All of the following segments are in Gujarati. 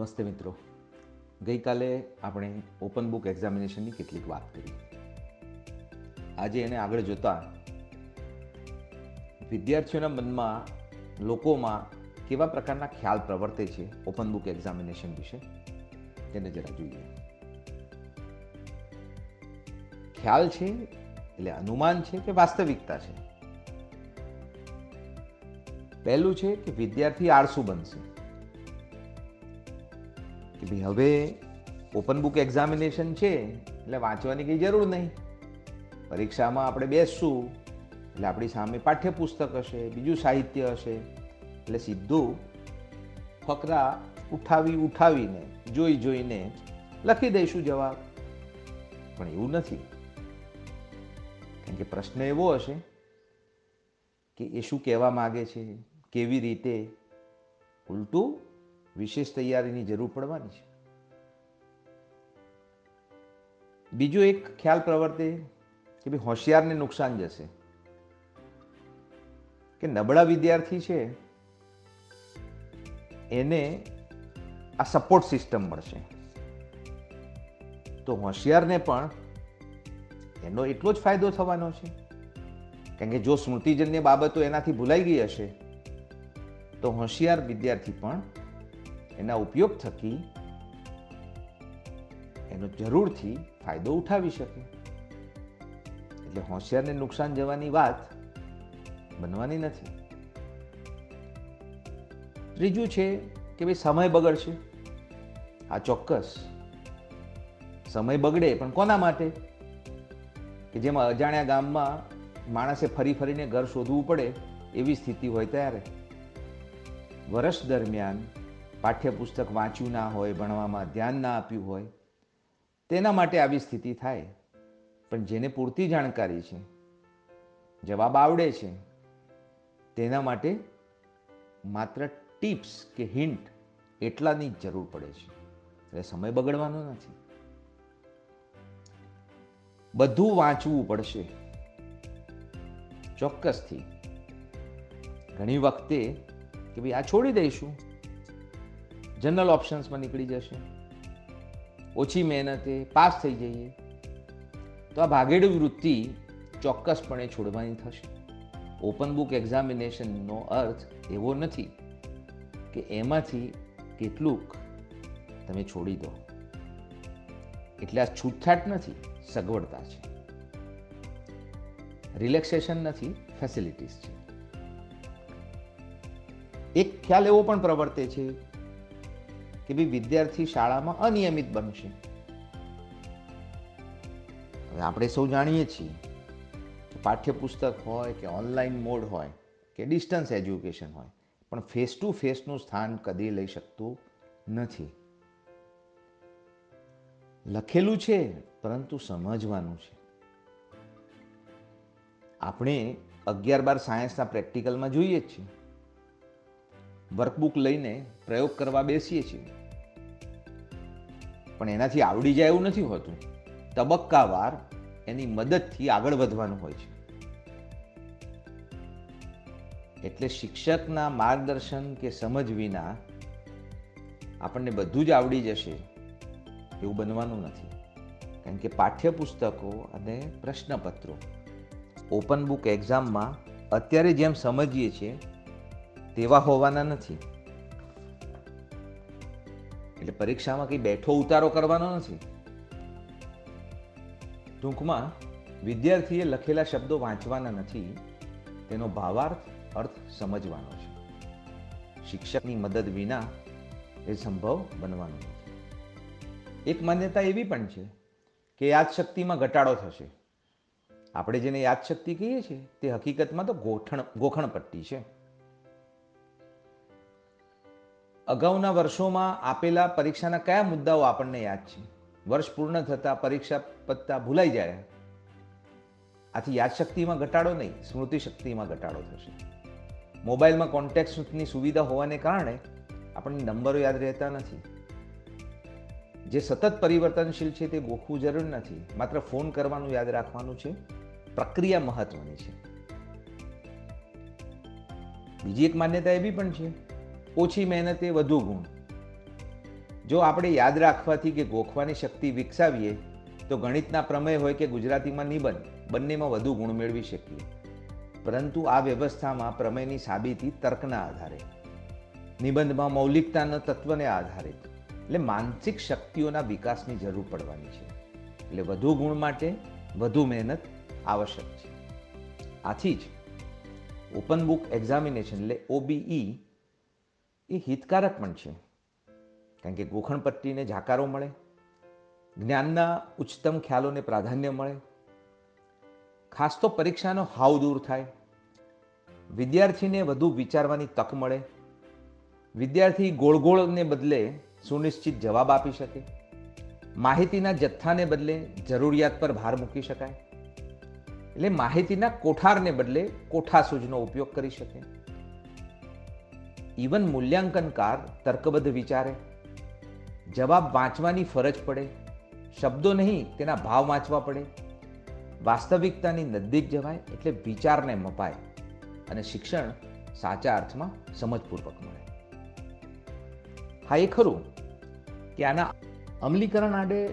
નમસ્તે મિત્રો. ગઈકાલે આપણે ઓપન બુક એક્ઝામિનેશનની કેટલીક વાત કરી. આજે એને આગળ જોતા વિદ્યાર્થીઓના મનમાં લોકોમાં કેવા પ્રકારના ખ્યાલ પ્રવર્તે છે ઓપન બુક એક્ઝામિનેશન વિશે તેને જરા જોઈએ. ખ્યાલ છે એટલે અનુમાન છે કે વાસ્તવિકતા છે? પહેલું છે કે વિદ્યાર્થી આળસુ બનશે. કે ભાઈ હવે ઓપન બુક એક્ઝામિનેશન છે, એટલે વાંચવાની કંઈ જરૂર નહીં. પરીક્ષામાં આપણે બેસશું, એટલે આપણી સામે પાઠ્યપુસ્તક હશે, બીજું સાહિત્ય હશે, એટલે સીધું ફકરા ઉઠાવી ઉઠાવીને, જોઈ જોઈને લખી દઈશું જવાબ. પણ એવું નથી. કારણ કે પ્રશ્ન એવો હશે કે એ શું કહેવા માગે છે, કેવી રીતે? ઉલટું વિશેષ તૈયારીની જરૂર પડવાની છે. બીજો એક ખ્યાલ પ્રવર્તે કે ભાઈ હોશિયારને નુકસાન જશે. કે નબળા વિદ્યાર્થી છે, એને આ સપોર્ટ સિસ્ટમ મળશે. તો હોશિયારને પણ એનો એટલો જ ફાયદો થવાનો છે. કારણ કે જો સ્મૃતિજન્ય બાબતો એનાથી ભૂલાઈ ગઈ હશે, તો હોશિયાર વિદ્યાર્થી પણ એના ઉપયોગ થકી એનો જરૂરથી ફાયદો ઉઠાવી શકે. એટલે હોશિયારને નુકસાન જવાની વાત બનવાની નથી. ત્રીજું છે કે ભાઈ સમય બગડશે. આ ચોક્કસ. સમય બગડે પણ કોના માટે? કે જેમાં અજાણ્યા ગામમાં માણસે ફરી ફરીને ઘર શોધવું પડે એવી સ્થિતિ હોય ત્યારે. વર્ષ દરમિયાન પાઠ્યપુસ્તક વાંચ્યું ના હોય, ભણવામાં ધ્યાન ના આપ્યું હોય, તેના માટે આવી સ્થિતિ થાય. પણ જેને પૂરતી જાણકારી છે, જવાબ આવડે છે, તેના માટે માત્ર ટિપ્સ કે હિન્ટ એટલાની જ જરૂર પડે છે. એટલે સમય બગડવાનો નથી. બધું વાંચવું પડશે. ચોક્કસથી. ઘણી વખતે કે ભાઈ આ છોડી દઈશું. જનરલ ઓપ્શન્સમાં નીકળી જશે. ઓછી મહેનતે પાસ થઈ જઈએ. તો આ ભાગેડુ વૃત્તિ ચોક્કસપણે છોડવાની થશે. ઓપન બુક એક્ઝામિનેશનનો અર્થ એવો નથી કે એમાંથી કેટલુંક તમે છોડી દો. એટલે આ છૂટછાટ નથી, સગવડતા છે. રિલેક્સેશન નથી, ફેસિલિટીઝ છે. એક ખ્યાલ એવો પણ પ્રવર્તે છે કે ભાઈ વિદ્યાર્થી શાળામાં અનિયમિત બનશે. હવે આપણે સૌ જાણીએ છીએ પાઠ્યપુસ્તક હોય કે ઓનલાઈન મોડ હોય કે ડિસ્ટન્સ એજ્યુકેશન હોય, પણ ફેસ ટુ ફેસનું સ્થાન કદી લઈ શકતું નથી. લખેલું છે, પરંતુ સમજવાનું છે. આપણે અગિયાર બાર સાયન્સના પ્રેક્ટિકલમાં જોઈએ જ છીએ. વર્કબુક લઈને પ્રયોગ કરવા બેસીએ છીએ. પણ એનાથી આવડી જાય એવું નથી હોતું. તબક્કાવાર એની મદદથી આગળ વધવાનું હોય છે. એટલે શિક્ષકના માર્ગદર્શન કે સમજ વિના આપણને બધું જ આવડી જશે એવું બનવાનું નથી. કારણ કે પાઠ્યપુસ્તકો અને પ્રશ્નપત્રો, ઓપન બુક એક્ઝામમાં અત્યારે જેમ સમજીએ છીએ, તેવા હોવાના નથી. એટલે પરીક્ષામાં કંઈ બેઠો ઉતારો કરવાનો નથી. ટૂંકમાં, વિદ્યાર્થીએ લખેલા શબ્દો વાંચવાના નથી, તેનો ભાવાર્થ, અર્થ સમજવાનો છે. શિક્ષકની મદદ વિના એ સંભવ બનવાનો નથી. એક માન્યતા એવી પણ છે કે યાદશક્તિમાં ઘટાડો થશે. આપણે જેને યાદશક્તિ કહીએ છીએ, તે હકીકતમાં તો ગોઠણ, ગોખણપટ્ટી છે. અગાઉના વર્ષોમાં આપેલા પરીક્ષાના કયા મુદ્દાઓ આપણને યાદ છે? વર્ષ પૂર્ણ થતાં પરીક્ષા પત્તા ભૂલાઈ જાય. આથી યાદશક્તિમાં ઘટાડો નહીં સ્મૃતિ શક્તિમાં ઘટાડો થશે. મોબાઈલમાં કોન્ટેક્ટની સુવિધા હોવાને કારણે આપણને નંબરો યાદ રહેતા નથી. જે સતત પરિવર્તનશીલ છે તે ગોખવું જરૂર નથી. માત્ર ફોન કરવાનું યાદ રાખવાનું છે. પ્રક્રિયા મહત્વની છે. બીજી એક માન્યતા એવી પણ છે. ઓછી મહેનતે વધુ ગુણ. જો આપણે યાદ રાખવાથી કે ગોખવાની શક્તિ વિકસાવીએ, તો ગણિતના પ્રમેય હોય કે ગુજરાતીમાં નિબંધ, બંનેમાં વધુ ગુણ મેળવી શકીએ. પરંતુ આ વ્યવસ્થામાં પ્રમેયની સાબિતી તર્કના આધારે, નિબંધમાં મૌલિકતાના તત્વને આધારિત એટલે માનસિક શક્તિઓના વિકાસની જરૂર પડવાની છે. એટલે વધુ ગુણ માટે વધુ મહેનત આવશ્યક છે. આથી જ, ઓપન બુક એક્ઝામિનેશન, એટલે ઓબીઈ એ હિતકારક પણ છે. કારણ કે ગોખણપટ્ટીને જાકારો મળે, જ્ઞાનના ઉચ્ચતમ ખ્યાલોને પ્રાધાન્ય મળે, ખાસ તો પરીક્ષાનો હાવ દૂર થાય, વિદ્યાર્થીને વધુ વિચારવાની તક મળે, વિદ્યાર્થી ગોળગોળને બદલે સુનિશ્ચિત જવાબ આપી શકે, માહિતીના જથ્થાને બદલે જરૂરિયાત પર ભાર મૂકી શકાય, એટલે માહિતીના કોઠારને બદલે કોઠા સૂજનો ઉપયોગ કરી શકે. ઇવન મૂલ્યાંકનકાર તર્કબદ્ધ વિચારે. જવાબ વાંચવાની ફરજ પડે. શબ્દો નહીં, તેના ભાવ વાંચવા પડે. વાસ્તવિકતાની નજદીક જવાય એટલે વિચારને મપાય અને શિક્ષણ સાચા અર્થમાં સમજપૂર્વક મળે. હા, એ ખરું કે આના અમલીકરણ આડે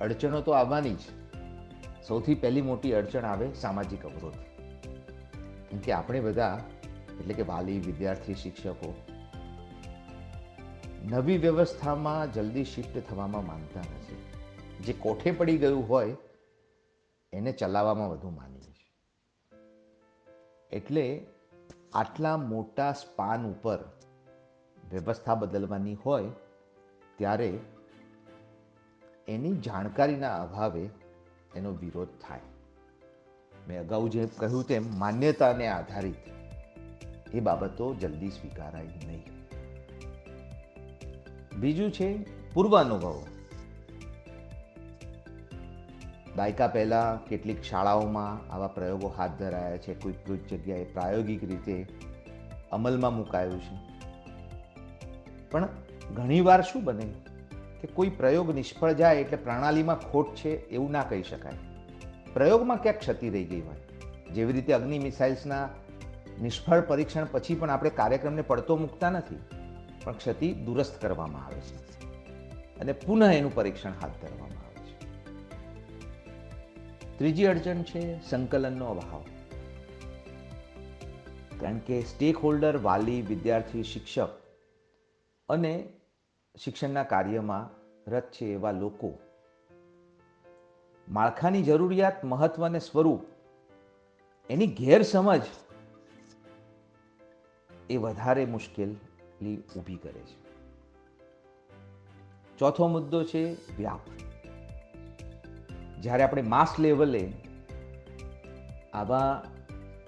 અડચણો તો આવવાની જ. સૌથી પહેલી મોટી અડચણ આવે સામાજિક અવરોધ. કેમ કે આપણે બધા એટલે કે વાલી, વિદ્યાર્થી, શિક્ષકો. નવી વ્યવસ્થામાં જલ્દી શિફ્ટ થવામાં માનતા નથી. જે કોઠે પડી ગયું હોય, એને ચલાવવામાં વધુ માનીએ છે એટલે આટલા મોટા સ્પાન ઉપર વ્યવસ્થા બદલવાની હોય, ત્યારે એની જાણકારીના અભાવે એનો વિરોધ થાય. મેં અગાઉ જે કહ્યું તેમ, માન્યતાને આધારિત એ બાબતો જલ્દી સ્વીકારાય નહીં. બીજું છે પૂર્વાનુભવો. દાયકા પહેલાં કેટલીક શાળાઓમાં આવા પ્રયોગો હાથ ધરાયા છે. કોઈ કોઈક જગ્યાએ પ્રાયોગિક રીતે અમલમાં મુકાયું છે. પણ ઘણીવાર શું બને કે કોઈ પ્રયોગ નિષ્ફળ જાય એટલે પ્રણાલીમાં ખોટ છે એવું ના કહી શકાય. પ્રયોગમાં ક્યાંક ક્ષતિ રહી ગઈ હોય. જેવી રીતે અગ્નિ મિસાઇલ્સના નિષ્ફળ પરીક્ષણ પછી પણ આપણે કાર્યક્રમને પડતો મૂકતા નથી, પણ ક્ષતિ દુરસ્ત કરવામાં આવે છે. અને પુનઃ એનું પરીક્ષણ હાથ ધરવામાં આવે છે. ત્રીજી અડચણ છે સંકલનનો અભાવ. કારણ કે સ્ટેક હોલ્ડર વાલી, વિદ્યાર્થી, શિક્ષક અને શિક્ષણના કાર્યમાં રત છે એવા લોકો. માળખાની જરૂરિયાત, મહત્વ અને સ્વરૂપ એની ગેરસમજ એ વધારે મુશ્કેલી ઊભી કરે છે. ચોથો મુદ્દો છે વ્યાપ. જ્યારે આપણે માસ લેવલે આવા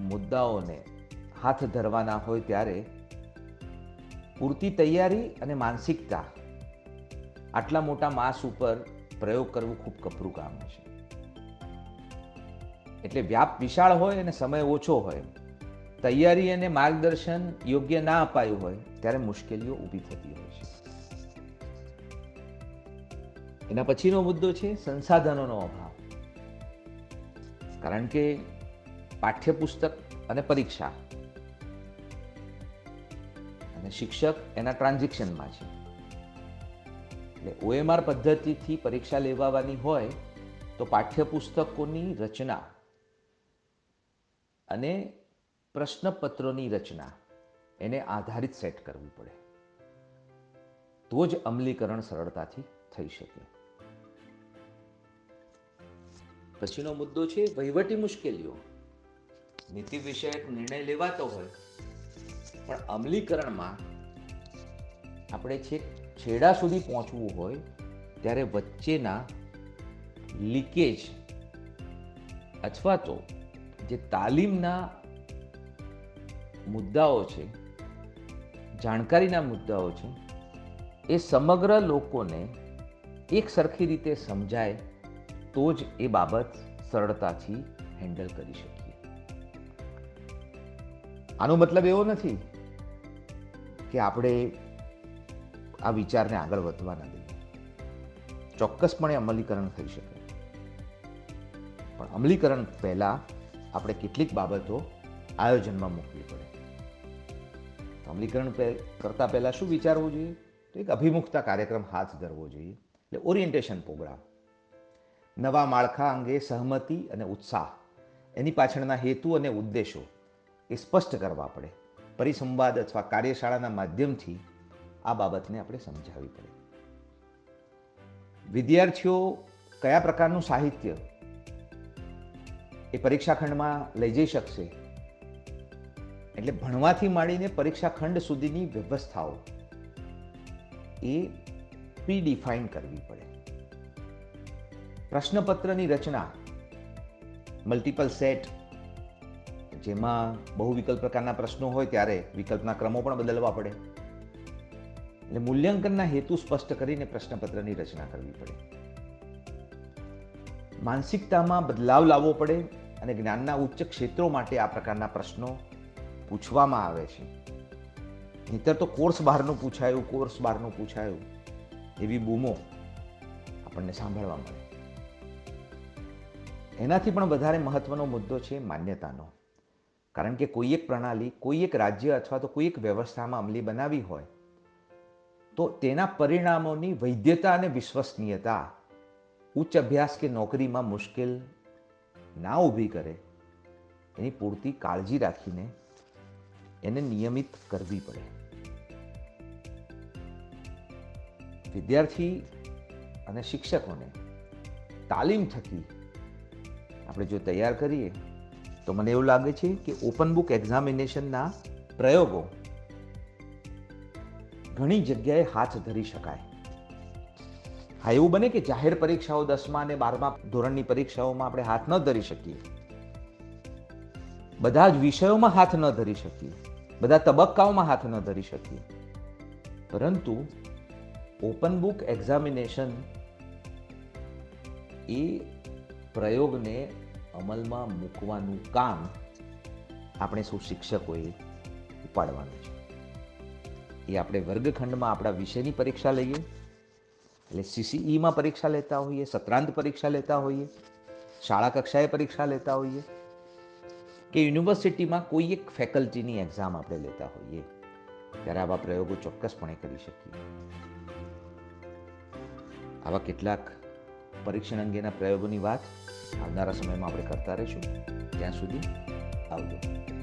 મુદ્દાઓને હાથ ધરવાના હોય ત્યારે પૂરતી તૈયારી અને માનસિકતા આટલા મોટા માસ ઉપર પ્રયોગ કરવું ખૂબ કપરું કામ છે. એટલે વ્યાપ વિશાળ હોય અને સમય ઓછો હોય તૈયારી અને માર્ગદર્શન યોગ્ય ના અપાયું હોય, ત્યારે મુશ્કેલીઓ ઊભી થતી હોય છે. એના પછીનો મુદ્દો છે સંસાધનોનો અભાવ. કારણ કે પાઠ્યપુસ્તક અને પરીક્ષા અને શિક્ષક એના ટ્રાન્ઝેક્શનમાં છે. એટલે ઓએમઆર પદ્ધતિથી પરીક્ષા લેવાની હોય, તો પાઠ્યપુસ્તકોની રચના અને પ્રશ્નપત્રોની રચના એને આધારિત સેટ કરવી પડે. તો જ અમલીકરણ સરળતાથી થઈ શકે. પછીનો મુદ્દો છે વહીવટી મુશ્કેલીઓ. નીતિ વિષયક નિર્ણય લેવાતો હોય, પણ અમલીકરણમાં આપણે છેક છેડા સુધી પહોંચવું હોય, ત્યારે વચ્ચેના લીકેજ અથવા તો જે તાલીમના મુદ્દાઓ છે, જાણકારીના મુદ્દાઓ છે, એ સમગ્ર લોકોને એક સરખી રીતે સમજાય, તો જ એ બાબત સરળતાથી હેન્ડલ કરી શકીએ. આનો મતલબ એવો નથી કે આપણે આ વિચારને આગળ વધવા ના દઈએ. ચોક્કસપણે અમલીકરણ થઈ શકે. પણ અમલીકરણ પહેલાં આપણે કેટલીક બાબતો આયોજનમાં મૂકવી પડે. અમલીકરણ કરતાં પહેલાં શું વિચારવું જોઈએ? તો એક અભિમુખતા કાર્યક્રમ હાથ ધરવો જોઈએ. એટલે ઓરિએન્ટેશન પ્રોગ્રામ. નવા માળખા અંગે સહમતિ અને ઉત્સાહ. એની પાછળના હેતુ અને ઉદ્દેશો એ સ્પષ્ટ કરવા પડે. પરિસંવાદ અથવા કાર્યશાળાના માધ્યમથી આ બાબતને આપણે સમજાવવી પડે. વિદ્યાર્થીઓ કયા પ્રકારનું સાહિત્ય એ પરીક્ષા ખંડમાં લઈ જઈ શકશે? એટલે ભણવાથી માંડીને પરીક્ષા ખંડ સુધીની વ્યવસ્થાઓ એ પ્રીડિફાઈન કરવી પડે. પ્રશ્નપત્રની રચના મલ્ટિપલ સેટ જેમાં બહુ વિકલ્પ પ્રકારના પ્રશ્નો હોય ત્યારે વિકલ્પના ક્રમો પણ બદલવા પડે. એટલે મૂલ્યાંકનના હેતુ સ્પષ્ટ કરીને પ્રશ્નપત્રની રચના કરવી પડે. માનસિકતામાં બદલાવ લાવવો પડે અને જ્ઞાનના ઉચ્ચ ક્ષેત્રો માટે આ પ્રકારના પ્રશ્નો પૂછવામાં આવે છે. નહીતર તો કોર્સ બહારનું પૂછાયું, કોર્સ બહારનું પૂછાયું. એવી બૂમો આપણને સાંભળવા મળે. એનાથી પણ વધારે મહત્વનો મુદ્દો છે માન્યતાનો. કારણ કે કોઈ એક પ્રણાલી, કોઈ એક રાજ્ય અથવા તો કોઈ એક વ્યવસ્થામાં અમલી બનાવી હોય, તો તેના પરિણામોની વૈધ્યતા અને વિશ્વસનીયતા, ઉચ્ચ અભ્યાસ કે નોકરીમાં મુશ્કેલ ના ઊભી કરે, એની પૂરતી કાળજી રાખીને એને નિયમિત કરવી પડે. વિદ્યાર્થી અને શિક્ષકોને તાલીમ થકી આપણે જો તૈયાર કરીએ, તો મને એવું લાગે છે કે ઓપન બુક એક્ઝામિનેશનના પ્રયોગો ઘણી જગ્યાએ હાથ ધરી શકાય. હા, એવું બને કે જાહેર પરીક્ષાઓ દસમા અને બારમા ધોરણની પરીક્ષાઓમાં આપણે હાથ ન ધરી શકીએ. બધા જ વિષયોમાં હાથ ન ધરી શકીએ. બધા તબક્કાઓમાં હાથ ન ધરી શકીએ. પરંતુ ઓપન બુક એક્ઝામિનેશન એ પ્રયોગને અમલમાં મૂકવાનું કામ આપણે શું શિક્ષકોએ ઉપાડવાનું છે. એ આપણે વર્ગખંડમાં આપણા વિષયની પરીક્ષા લઈએ, એટલે સીસીઈમાં પરીક્ષા લેતા હોઈએ, સત્રાંત પરીક્ષા લેતા હોઈએ, શાળા કક્ષાએ પરીક્ષા લેતા હોઈએ કે યુનિવર્સિટીમાં કોઈ એક ફેકલ્ટીની એક્ઝામ આપણે લેતા હોઈએ, ત્યારે આવા પ્રયોગો ચોક્કસપણે કરી શકીએ. આવા કેટલાક પરીક્ષણ અંગેના પ્રયોગોની વાત આવનારા સમયમાં આપણે કરતા રહીશું. ત્યાં સુધી આવજો.